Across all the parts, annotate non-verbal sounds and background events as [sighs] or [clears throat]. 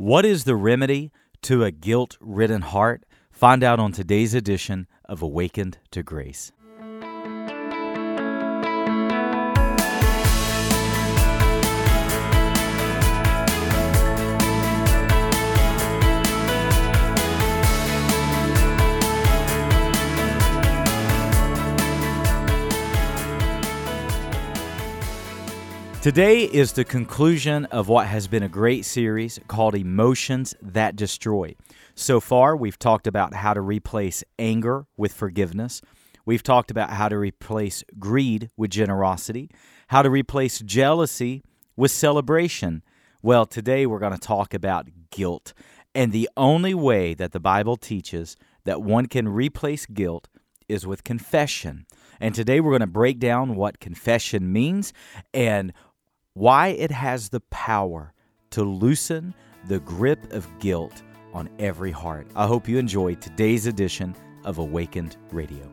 What is the remedy to a guilt ridden heart? Find out on today's edition of Awakened to Grace. Today is the conclusion of what has been a great series called Emotions That Destroy. So far, we've talked about how to replace anger with forgiveness. We've talked about how to replace greed with generosity, how to replace jealousy with celebration. Well, today we're going to talk about guilt. And the only way that the Bible teaches that one can replace guilt is with confession. And today we're going to break down what confession means and why it has the power to loosen the grip of guilt on every heart. I hope you enjoy today's edition of Awakened Radio.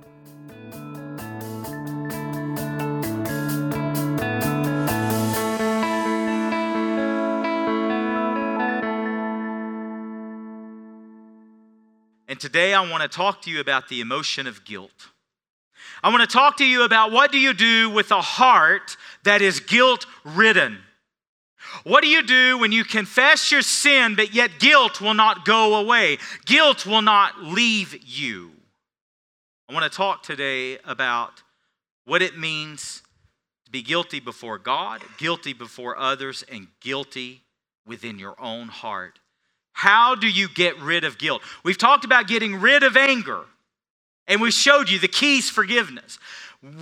And today I want to talk to you about the emotion of guilt. I want to talk to you about what do you do with a heart that is guilt ridden? What do you do when you confess your sin, but yet guilt will not go away? Guilt will not leave you. I want to talk today about what it means to be guilty before God, guilty before others, and guilty within your own heart. How do you get rid of guilt? We've talked about getting rid of anger. And we showed you the key is forgiveness.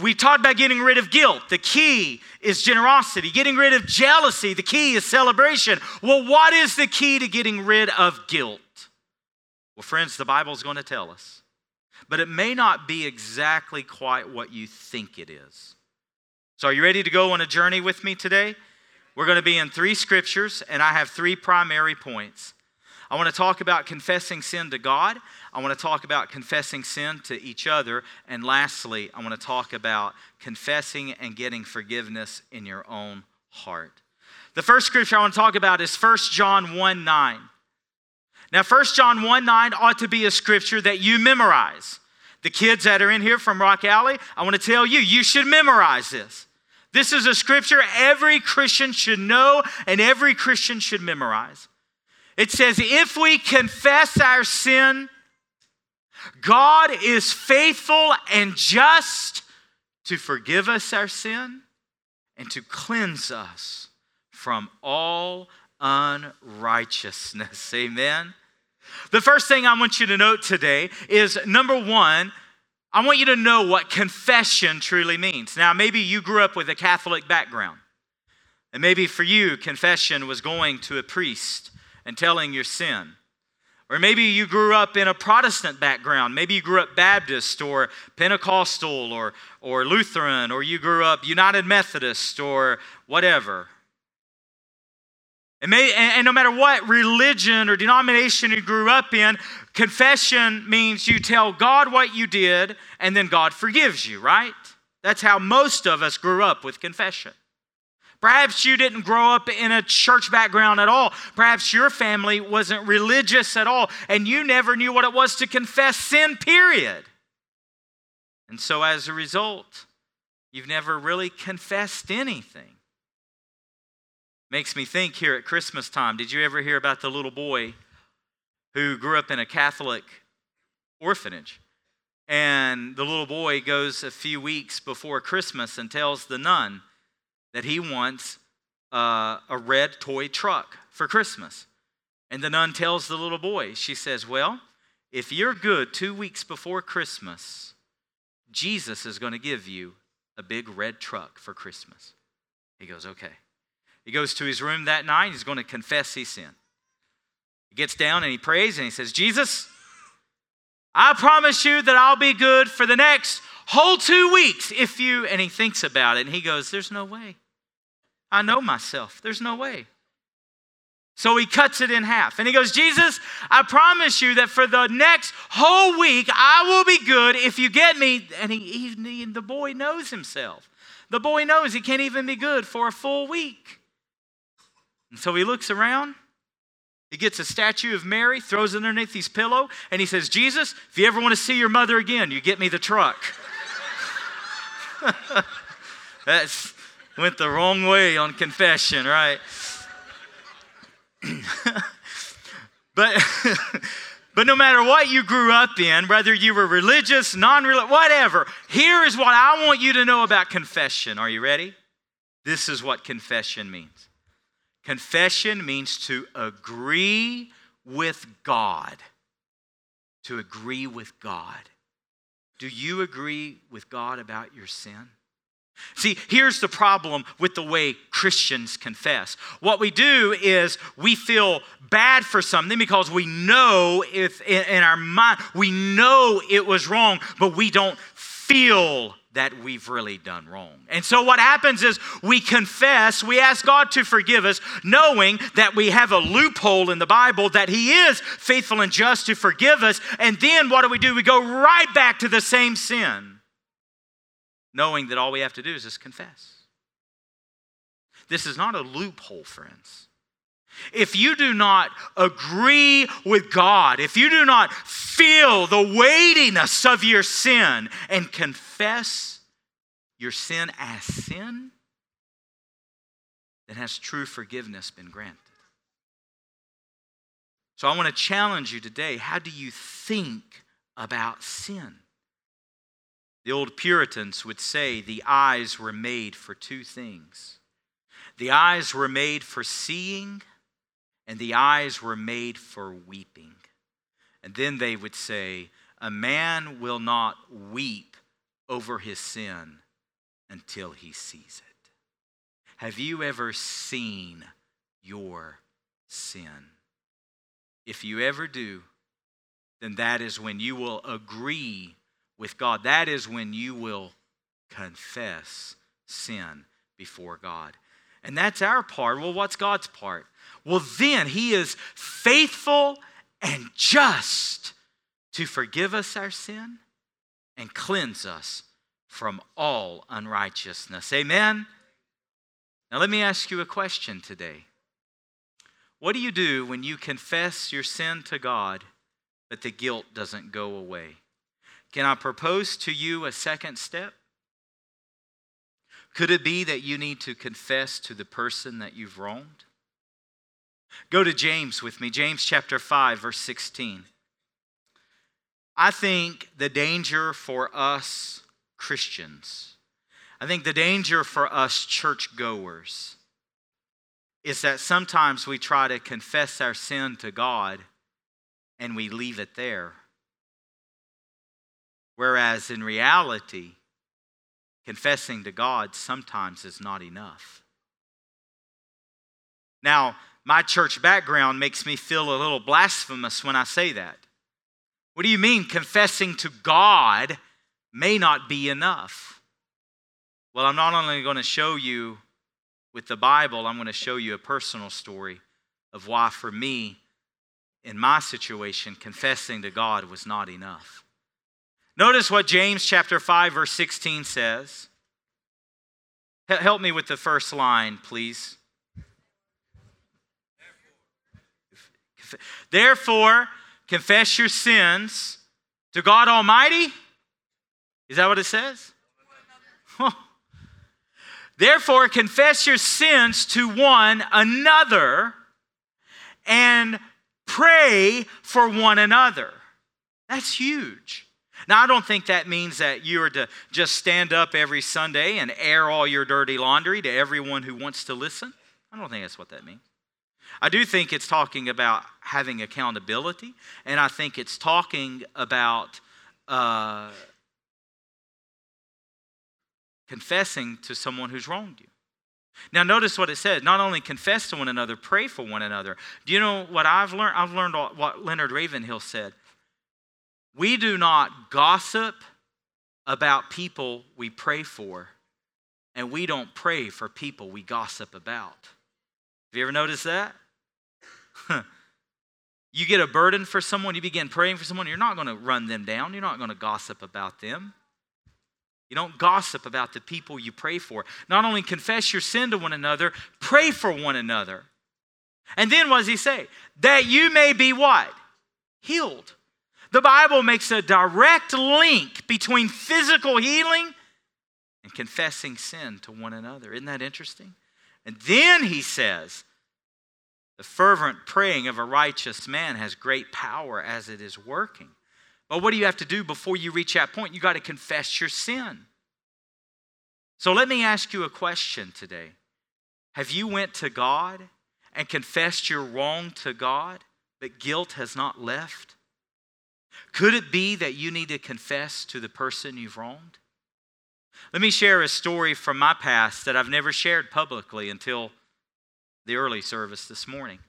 We talked about getting rid of guilt. The key is generosity. Getting rid of jealousy. The key is celebration. Well, what is the key to getting rid of guilt? Well, friends, the Bible is going to tell us. But it may not be exactly quite what you think it is. So, are you ready to go on a journey with me today? We're going to be in three scriptures, and I have three primary points. I want to talk about confessing sin to God. I want to talk about confessing sin to each other. And lastly, I want to talk about confessing and getting forgiveness in your own heart. The first scripture I want to talk about is 1 John 1 9. Now, 1 John 1 9 ought to be a scripture that you memorize. The kids that are in here from Rock Alley, I want to tell you, you should memorize this. This is a scripture every Christian should know and every Christian should memorize. It says, if we confess our sin, God is faithful and just to forgive us our sin and to cleanse us from all unrighteousness. [laughs] Amen. The first thing I want you to note today is number one, I want you to know what confession truly means. Now, maybe you grew up with a Catholic background, and maybe for you, confession was going to a priest and telling your sin. Or maybe you grew up in a Protestant background. Maybe you grew up Baptist or Pentecostal or, or Lutheran, or you grew up United Methodist or whatever. And, may, and no matter what religion or denomination you grew up in, confession means you tell God what you did and then God forgives you, right? That's how most of us grew up with confession. Perhaps you didn't grow up in a church background at all. Perhaps your family wasn't religious at all, and you never knew what it was to confess sin, period. And so as a result, you've never really confessed anything. Makes me think here at Christmas time. Did you ever hear about the little boy who grew up in a Catholic orphanage? And the little boy goes a few weeks before Christmas and tells the nun, that he wants uh, a red toy truck for Christmas. And the nun tells the little boy, she says, Well, if you're good two weeks before Christmas, Jesus is going to give you a big red truck for Christmas. He goes, Okay. He goes to his room that night. He's going to confess his sin. He gets down and he prays and he says, Jesus, I promise you that I'll be good for the next whole two weeks if you. And he thinks about it and he goes, There's no way. I know myself. There's no way. So he cuts it in half. And he goes, Jesus, I promise you that for the next whole week, I will be good if you get me. And he, he, the boy knows himself. The boy knows he can't even be good for a full week. And so he looks around He gets a statue of Mary, throws it underneath his pillow, and he says, Jesus, if you ever want to see your mother again, you get me the truck. [laughs] That's went the wrong way on confession, right? [clears throat] but [laughs] but no matter what you grew up in, whether you were religious, non-religious, whatever, here is what I want you to know about confession. Are you ready? This is what confession means. Confession means to agree with God. To agree with God. Do you agree with God about your sin? See, here's the problem with the way Christians confess. What we do is we feel bad for something because we know if in our mind we know it was wrong, but we don't feel that we've really done wrong. And so what happens is we confess, we ask God to forgive us, knowing that we have a loophole in the Bible that He is faithful and just to forgive us. And then what do we do? We go right back to the same sin, knowing that all we have to do is just confess. This is not a loophole, friends. If you do not agree with God, if you do not feel the weightiness of your sin and confess your sin as sin, then has true forgiveness been granted? So I want to challenge you today. How do you think about sin? The old Puritans would say the eyes were made for two things the eyes were made for seeing and the eyes were made for weeping. And then they would say, A man will not weep over his sin until he sees it. Have you ever seen your sin? If you ever do, then that is when you will agree with God. That is when you will confess sin before God. And that's our part. Well, what's God's part? well, then he is faithful and just to forgive us our sin and cleanse us from all unrighteousness. Amen? Now, let me ask you a question today. What do you do when you confess your sin to God, but the guilt doesn't go away? Can I propose to you a second step? Could it be that you need to confess to the person that you've wronged? Go to James with me, James chapter 5, verse 16. I think the danger for us Christians, I think the danger for us churchgoers is that sometimes we try to confess our sin to God and we leave it there. Whereas in reality, confessing to God sometimes is not enough. Now, my church background makes me feel a little blasphemous when I say that. What do you mean confessing to God may not be enough? Well, I'm not only going to show you with the Bible, I'm going to show you a personal story of why, for me, in my situation, confessing to God was not enough. Notice what James chapter 5 verse 16 says. Help me with the first line, please. Therefore, confess your sins to God Almighty. Is that what it says? [laughs] Therefore, confess your sins to one another and pray for one another. That's huge. Now, I don't think that means that you are to just stand up every Sunday and air all your dirty laundry to everyone who wants to listen. I don't think that's what that means. I do think it's talking about having accountability, and I think it's talking about uh, confessing to someone who's wronged you. Now, notice what it says. Not only confess to one another, pray for one another. Do you know what I've learned? I've learned what Leonard Ravenhill said. We do not gossip about people we pray for, and we don't pray for people we gossip about. Have you ever noticed that? [laughs] you get a burden for someone, you begin praying for someone, you're not going to run them down. You're not going to gossip about them. You don't gossip about the people you pray for. Not only confess your sin to one another, pray for one another. And then what does he say? That you may be what? Healed. The Bible makes a direct link between physical healing and confessing sin to one another. Isn't that interesting? And then he says, the fervent praying of a righteous man has great power as it is working. But what do you have to do before you reach that point? You got to confess your sin. So let me ask you a question today. Have you went to God and confessed your wrong to God, but guilt has not left? Could it be that you need to confess to the person you've wronged? Let me share a story from my past that I've never shared publicly until the early service this morning.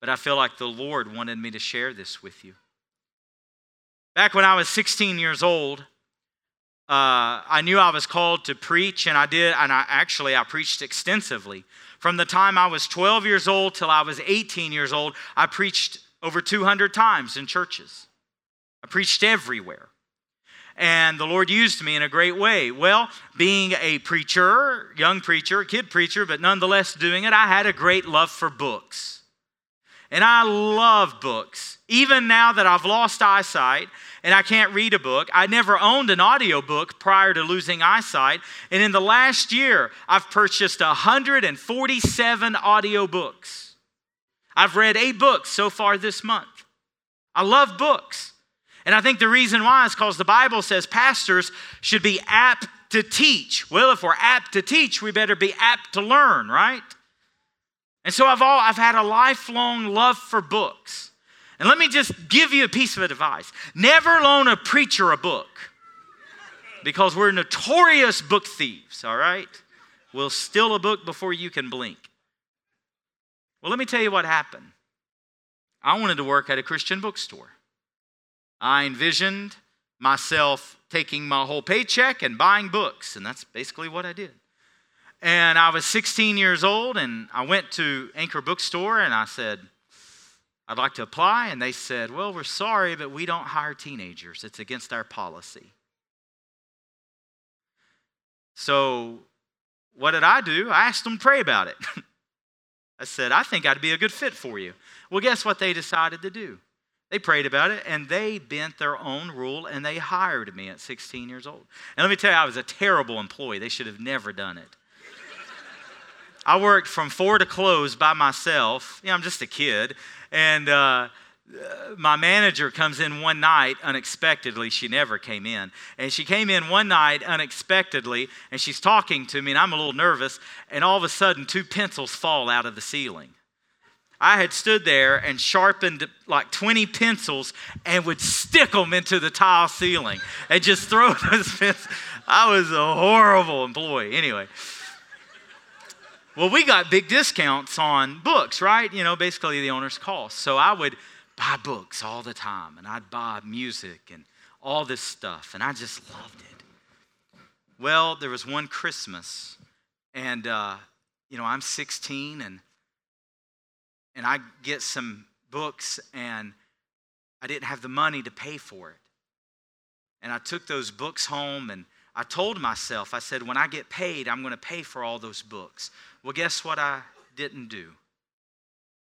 But I feel like the Lord wanted me to share this with you. Back when I was 16 years old, uh, I knew I was called to preach, and I did, and I actually I preached extensively. From the time I was 12 years old till I was 18 years old, I preached over 200 times in churches. I preached everywhere. And the Lord used me in a great way. Well, being a preacher, young preacher, kid preacher, but nonetheless doing it, I had a great love for books. And I love books. Even now that I've lost eyesight and I can't read a book, I never owned an audiobook prior to losing eyesight. And in the last year, I've purchased 147 audiobooks. I've read eight books so far this month. I love books. And I think the reason why is because the Bible says pastors should be apt to teach. Well, if we're apt to teach, we better be apt to learn, right? And so I've, all, I've had a lifelong love for books. And let me just give you a piece of advice never loan a preacher a book because we're notorious book thieves, all right? We'll steal a book before you can blink. Well, let me tell you what happened. I wanted to work at a Christian bookstore. I envisioned myself taking my whole paycheck and buying books, and that's basically what I did. And I was 16 years old, and I went to Anchor Bookstore and I said, I'd like to apply. And they said, Well, we're sorry, but we don't hire teenagers, it's against our policy. So, what did I do? I asked them to pray about it. [laughs] I said, I think I'd be a good fit for you. Well, guess what they decided to do? They prayed about it and they bent their own rule and they hired me at 16 years old. And let me tell you, I was a terrible employee. They should have never done it. I worked from four to close by myself. Yeah, I'm just a kid. And uh, my manager comes in one night unexpectedly. She never came in. And she came in one night unexpectedly and she's talking to me, and I'm a little nervous. And all of a sudden, two pencils fall out of the ceiling. I had stood there and sharpened like 20 pencils and would stick them into the tile ceiling and just throw [laughs] those pencils. I was a horrible employee. Anyway. Well, we got big discounts on books, right? You know, basically the owner's cost. So I would buy books all the time and I'd buy music and all this stuff, and I just loved it. Well, there was one Christmas, and, uh, you know, I'm 16 and and I get some books and I didn't have the money to pay for it. And I took those books home and I told myself, I said, when I get paid, I'm going to pay for all those books. Well, guess what I didn't do?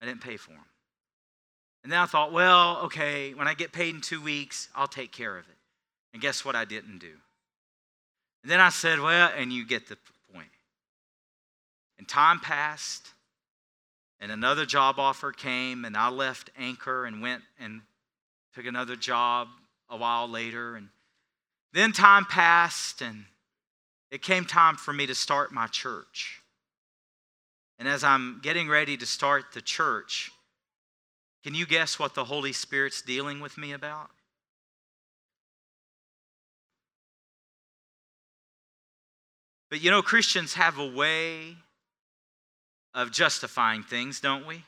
I didn't pay for them. And then I thought, well, okay, when I get paid in two weeks, I'll take care of it. And guess what I didn't do? And then I said, well, and you get the point. And time passed, and another job offer came, and I left Anchor and went and took another job a while later. And then time passed, and it came time for me to start my church. And as I'm getting ready to start the church, can you guess what the Holy Spirit's dealing with me about? But you know, Christians have a way of justifying things, don't we?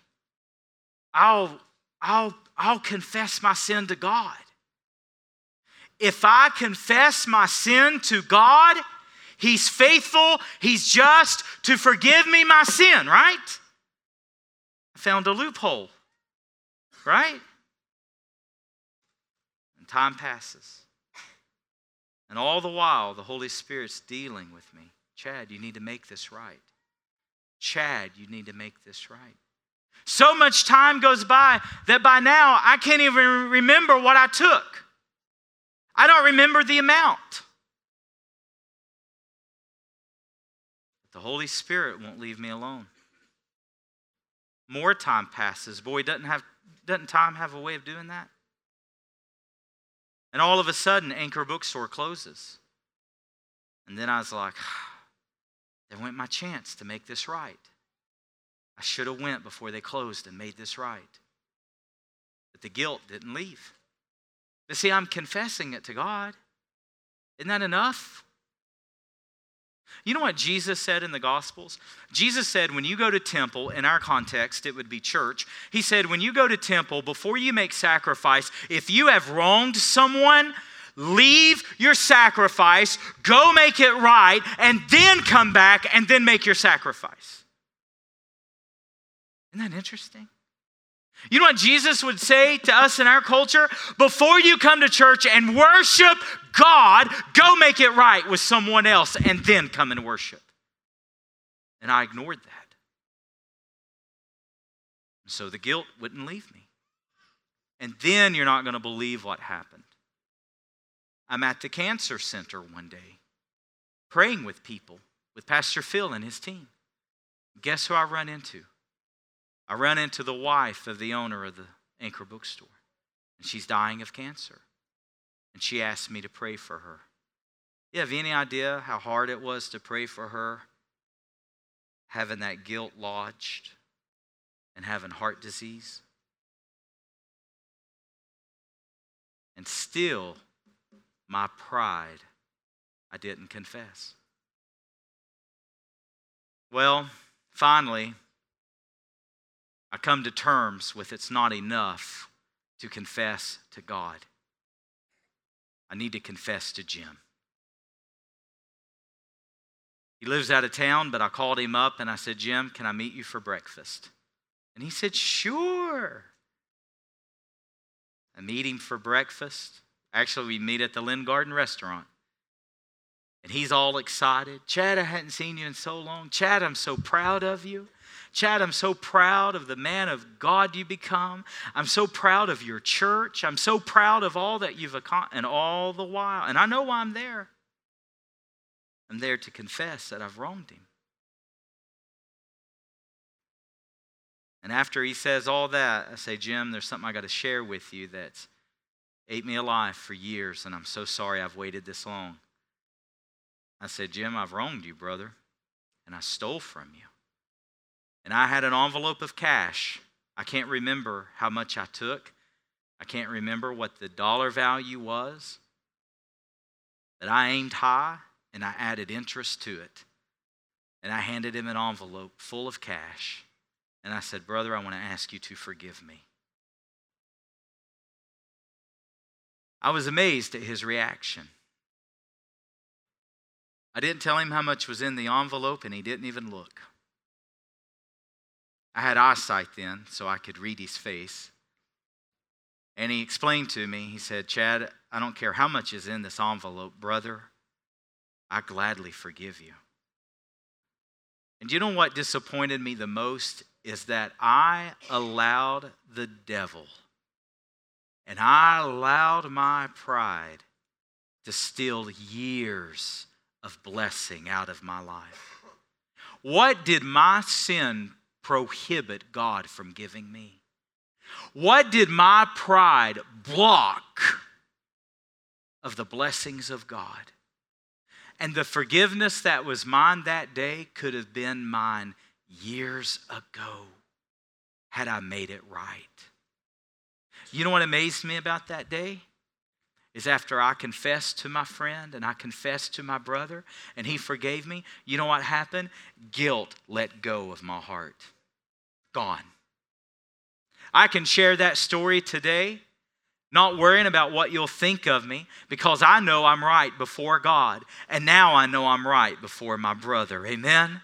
I'll, I'll, I'll confess my sin to God. If I confess my sin to God, He's faithful, He's just to forgive me my sin, right? I found a loophole, right? And time passes. And all the while, the Holy Spirit's dealing with me. Chad, you need to make this right. Chad, you need to make this right. So much time goes by that by now I can't even remember what I took. I don't remember the amount. But The Holy Spirit won't leave me alone. More time passes. Boy, doesn't, have, doesn't time have a way of doing that? And all of a sudden, Anchor Bookstore closes. And then I was like, [sighs] there went my chance to make this right. I should have went before they closed and made this right. But the guilt didn't leave. But see, I'm confessing it to God. Isn't that enough? You know what Jesus said in the Gospels? Jesus said, when you go to temple, in our context, it would be church. He said, when you go to temple, before you make sacrifice, if you have wronged someone, leave your sacrifice, go make it right, and then come back and then make your sacrifice. Isn't that interesting? You know what Jesus would say to us in our culture? Before you come to church and worship God, go make it right with someone else and then come and worship. And I ignored that. So the guilt wouldn't leave me. And then you're not going to believe what happened. I'm at the cancer center one day praying with people, with Pastor Phil and his team. Guess who I run into? I run into the wife of the owner of the Anchor bookstore, and she's dying of cancer. And she asked me to pray for her. You have any idea how hard it was to pray for her, having that guilt lodged and having heart disease? And still, my pride, I didn't confess. Well, finally, I come to terms with it's not enough to confess to God. I need to confess to Jim. He lives out of town, but I called him up and I said, Jim, can I meet you for breakfast? And he said, Sure. I meet him for breakfast. Actually, we meet at the Lynn Garden restaurant. And he's all excited. Chad, I hadn't seen you in so long. Chad, I'm so proud of you. Chad, I'm so proud of the man of God you become. I'm so proud of your church. I'm so proud of all that you've accomplished, and all the while. And I know why I'm there. I'm there to confess that I've wronged him. And after he says all that, I say, Jim, there's something I got to share with you that's ate me alive for years, and I'm so sorry I've waited this long. I said, Jim, I've wronged you, brother, and I stole from you. And I had an envelope of cash. I can't remember how much I took. I can't remember what the dollar value was. But I aimed high and I added interest to it. And I handed him an envelope full of cash. And I said, Brother, I want to ask you to forgive me. I was amazed at his reaction. I didn't tell him how much was in the envelope, and he didn't even look. I had eyesight then, so I could read his face. And he explained to me, he said, Chad, I don't care how much is in this envelope, brother, I gladly forgive you. And you know what disappointed me the most is that I allowed the devil and I allowed my pride to steal years of blessing out of my life. What did my sin prohibit God from giving me? What did my pride block of the blessings of God? And the forgiveness that was mine that day could have been mine years ago had I made it right. You know what amazed me about that day? Is after I confessed to my friend and I confessed to my brother and he forgave me, you know what happened? Guilt let go of my heart. Gone. I can share that story today, not worrying about what you'll think of me, because I know I'm right before God. And now I know I'm right before my brother. Amen?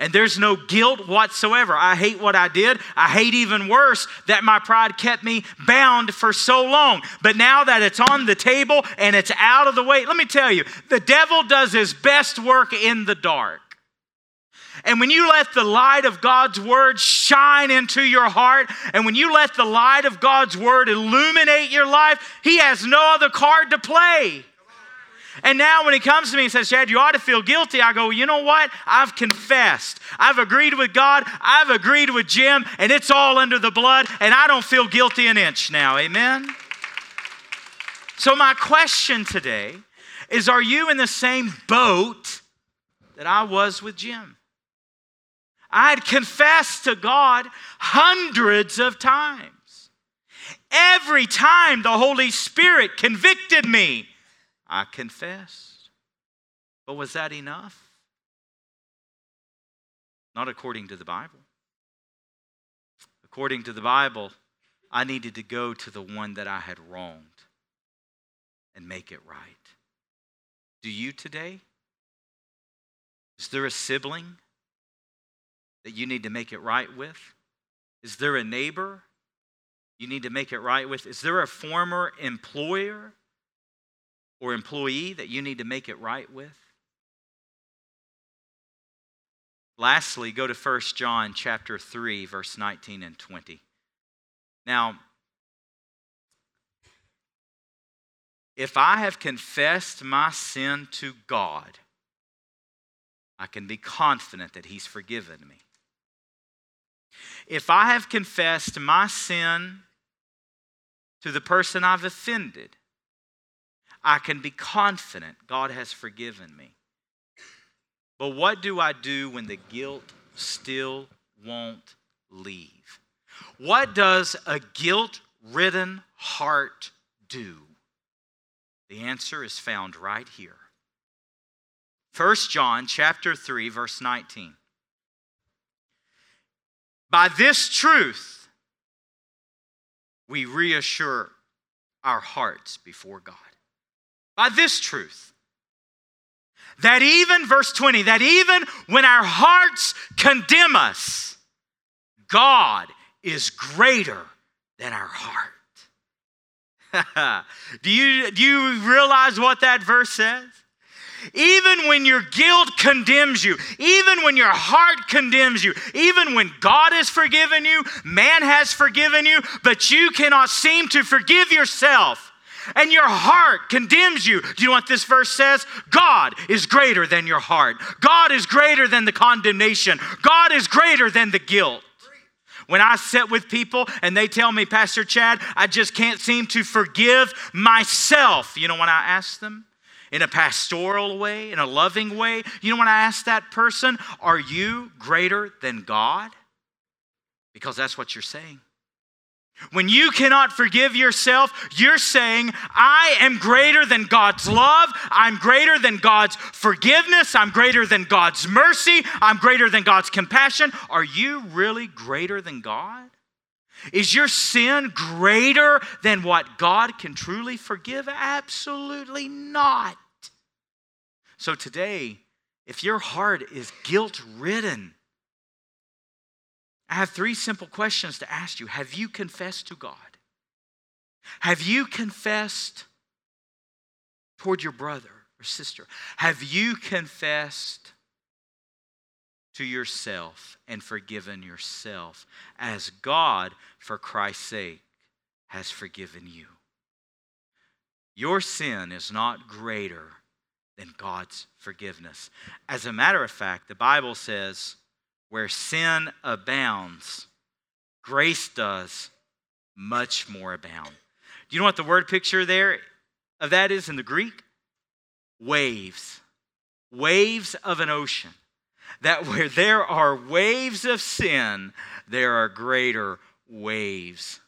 And there's no guilt whatsoever. I hate what I did. I hate even worse that my pride kept me bound for so long. But now that it's on the table and it's out of the way, let me tell you, the devil does his best work in the dark. And when you let the light of God's word shine into your heart, and when you let the light of God's word illuminate your life, He has no other card to play. And now, when he comes to me and says, Chad, you ought to feel guilty, I go, you know what? I've confessed. I've agreed with God. I've agreed with Jim, and it's all under the blood, and I don't feel guilty an inch now. Amen? So, my question today is Are you in the same boat that I was with Jim? I had confessed to God hundreds of times. Every time the Holy Spirit convicted me, I confessed. But was that enough? Not according to the Bible. According to the Bible, I needed to go to the one that I had wronged and make it right. Do you today? Is there a sibling that you need to make it right with? Is there a neighbor you need to make it right with? Is there a former employer or employee that you need to make it right with? Lastly, go to 1 John chapter 3 verse 19 and 20. Now, if I have confessed my sin to God, I can be confident that He's forgiven me. If I have confessed my sin to the person I've offended, I can be confident God has forgiven me. But what do I do when the guilt still won't leave? What does a guilt ridden heart do? The answer is found right here. 1 John chapter 3 verse 19. By this truth we reassure our hearts before God by this truth that even, verse 20, that even when our hearts condemn us, God is greater than our heart. [laughs] do, you, do you realize what that verse says? Even when your guilt condemns you, even when your heart condemns you, even when God has forgiven you, man has forgiven you, but you cannot seem to forgive yourself, and your heart condemns you. Do you know what this verse says? God is greater than your heart. God is greater than the condemnation. God is greater than the guilt. When I sit with people and they tell me, Pastor Chad, I just can't seem to forgive myself, you know, when I ask them in a pastoral way, in a loving way, you know, when I ask that person, Are you greater than God? Because that's what you're saying. When you cannot forgive yourself, you're saying, I am greater than God's love. I'm greater than God's forgiveness. I'm greater than God's mercy. I'm greater than God's compassion. Are you really greater than God? Is your sin greater than what God can truly forgive? Absolutely not. So today, if your heart is guilt ridden, I have three simple questions to ask you. Have you confessed to God? Have you confessed toward your brother or sister? Have you confessed to yourself and forgiven yourself as God, for Christ's sake, has forgiven you? Your sin is not greater than God's forgiveness. As a matter of fact, the Bible says, where sin abounds, grace does much more abound. Do you know what the word picture there of that is in the Greek? Waves. Waves of an ocean. That where there are waves of sin, there are greater waves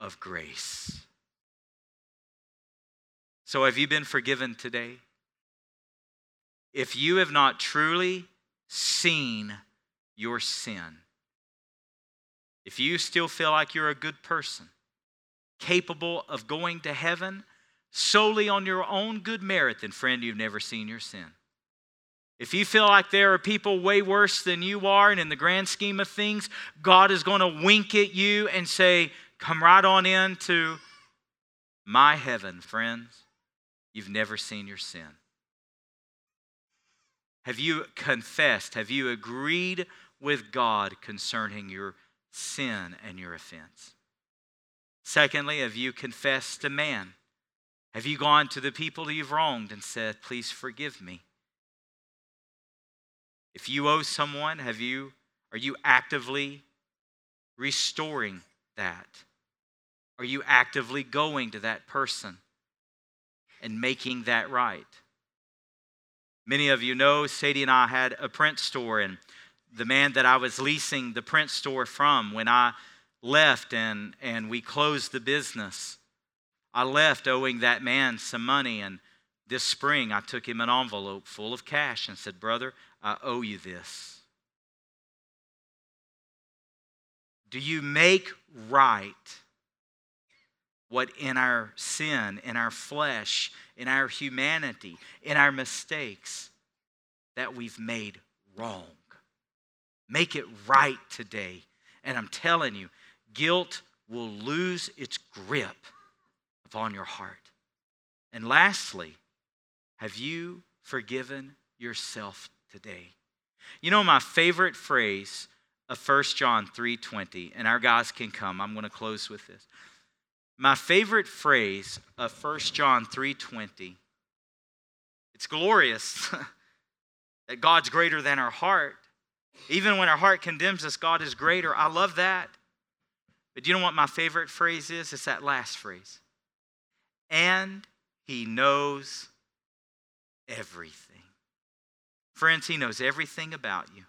of grace. So, have you been forgiven today? If you have not truly seen your sin. If you still feel like you're a good person, capable of going to heaven solely on your own good merit, then, friend, you've never seen your sin. If you feel like there are people way worse than you are, and in the grand scheme of things, God is going to wink at you and say, Come right on into my heaven, friends. You've never seen your sin. Have you confessed? Have you agreed with God concerning your sin and your offense? Secondly, have you confessed to man? Have you gone to the people you've wronged and said, Please forgive me? If you owe someone, have you are you actively restoring that? Are you actively going to that person and making that right? Many of you know Sadie and I had a print store, and the man that I was leasing the print store from, when I left and, and we closed the business, I left owing that man some money. And this spring, I took him an envelope full of cash and said, Brother, I owe you this. Do you make right what in our sin, in our flesh, in our humanity, in our mistakes that we've made wrong? Make it right today. And I'm telling you, guilt will lose its grip upon your heart. And lastly, have you forgiven yourself today? You know my favorite phrase of 1 John 3:20 and our guys can come. I'm going to close with this. My favorite phrase of 1 John 3:20 It's glorious [laughs] that God's greater than our heart. Even when our heart condemns us, God is greater. I love that. But you know what my favorite phrase is? It's that last phrase. And he knows everything. Friends, he knows everything about you.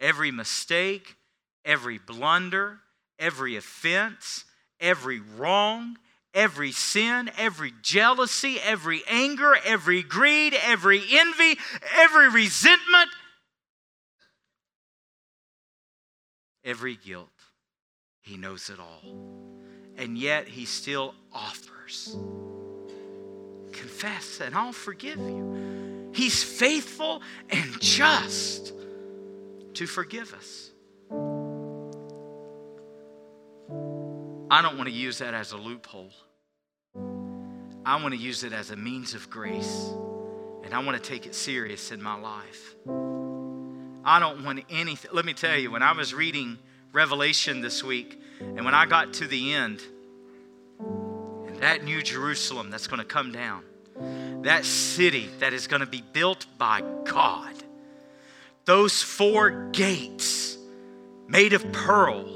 Every mistake, every blunder, every offense, every wrong, every sin, every jealousy, every anger, every greed, every envy, every resentment, every guilt. He knows it all. And yet he still offers. Confess and I'll forgive you. He's faithful and just to forgive us. I don't want to use that as a loophole. I want to use it as a means of grace. And I want to take it serious in my life. I don't want anything. Let me tell you, when I was reading Revelation this week, and when I got to the end, and that new Jerusalem that's going to come down, that city that is going to be built by God, those four gates made of pearl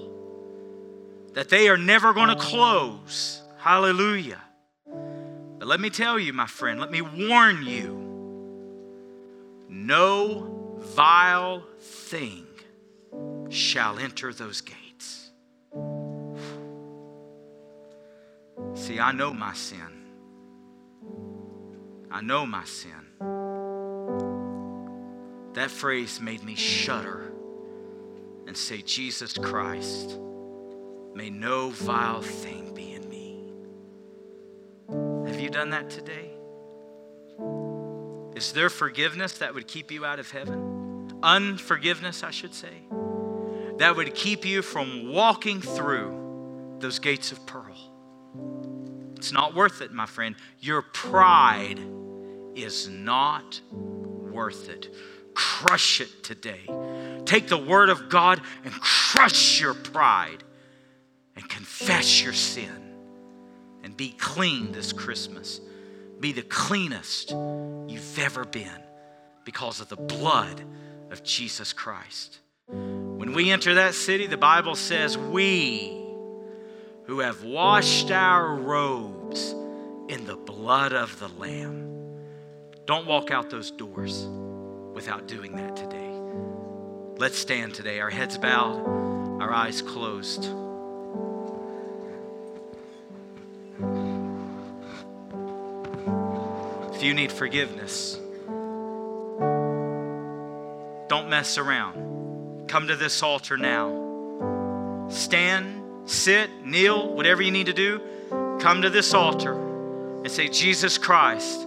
that they are never going to close. Hallelujah. But let me tell you, my friend, let me warn you no vile thing shall enter those gates. See, I know my sin. I know my sin. That phrase made me shudder and say, Jesus Christ, may no vile thing be in me. Have you done that today? Is there forgiveness that would keep you out of heaven? Unforgiveness, I should say that would keep you from walking through those gates of pearl. It's not worth it, my friend. Your pride is not worth it. Crush it today. Take the word of God and crush your pride and confess your sin and be clean this Christmas. Be the cleanest you've ever been because of the blood of Jesus Christ. When we enter that city, the Bible says, We who have washed our robes in the blood of the Lamb. Don't walk out those doors without doing that today. Let's stand today, our heads bowed, our eyes closed. If you need forgiveness, don't mess around. Come to this altar now. Stand, sit, kneel, whatever you need to do. Come to this altar and say, Jesus Christ,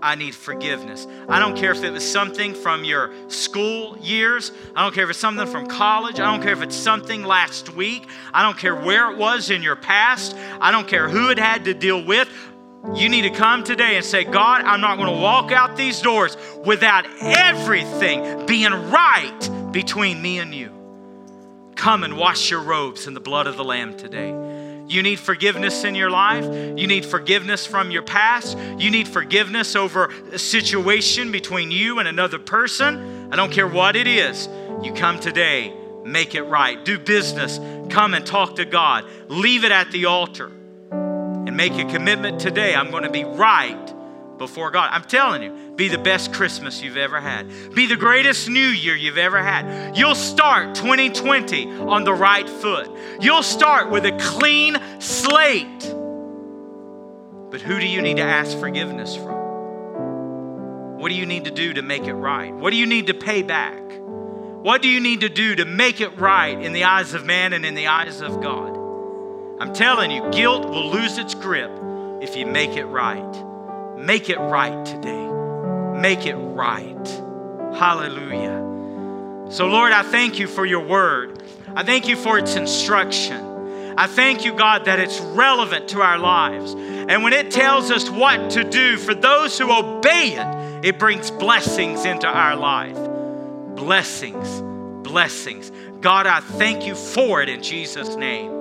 I need forgiveness. I don't care if it was something from your school years. I don't care if it's something from college. I don't care if it's something last week. I don't care where it was in your past. I don't care who it had to deal with. You need to come today and say, God, I'm not going to walk out these doors without everything being right between me and you. Come and wash your robes in the blood of the Lamb today. You need forgiveness in your life. You need forgiveness from your past. You need forgiveness over a situation between you and another person. I don't care what it is. You come today, make it right. Do business. Come and talk to God. Leave it at the altar make a commitment today. I'm going to be right before God. I'm telling you, be the best Christmas you've ever had. Be the greatest New Year you've ever had. You'll start 2020 on the right foot. You'll start with a clean slate. But who do you need to ask forgiveness from? What do you need to do to make it right? What do you need to pay back? What do you need to do to make it right in the eyes of man and in the eyes of God? I'm telling you, guilt will lose its grip if you make it right. Make it right today. Make it right. Hallelujah. So, Lord, I thank you for your word. I thank you for its instruction. I thank you, God, that it's relevant to our lives. And when it tells us what to do for those who obey it, it brings blessings into our life. Blessings, blessings. God, I thank you for it in Jesus' name.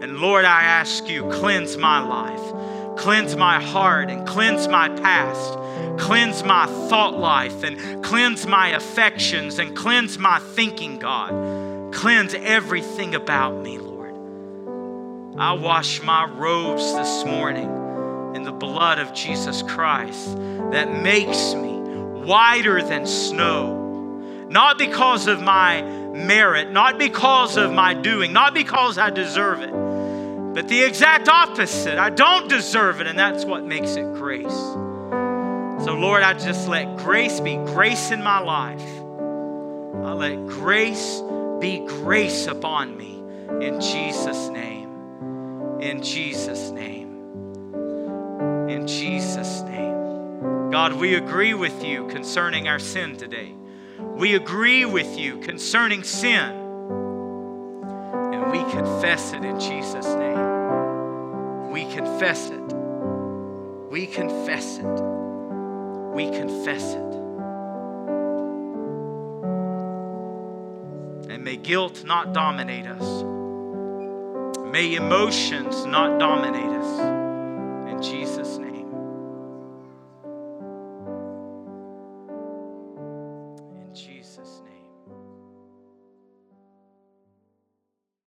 And Lord, I ask you, cleanse my life, cleanse my heart, and cleanse my past, cleanse my thought life, and cleanse my affections, and cleanse my thinking, God. Cleanse everything about me, Lord. I wash my robes this morning in the blood of Jesus Christ that makes me whiter than snow. Not because of my merit, not because of my doing, not because I deserve it, but the exact opposite. I don't deserve it, and that's what makes it grace. So, Lord, I just let grace be grace in my life. I let grace be grace upon me in Jesus' name. In Jesus' name. In Jesus' name. God, we agree with you concerning our sin today. We agree with you concerning sin. We confess it in Jesus' name. We confess it. We confess it. We confess it. And may guilt not dominate us. May emotions not dominate us.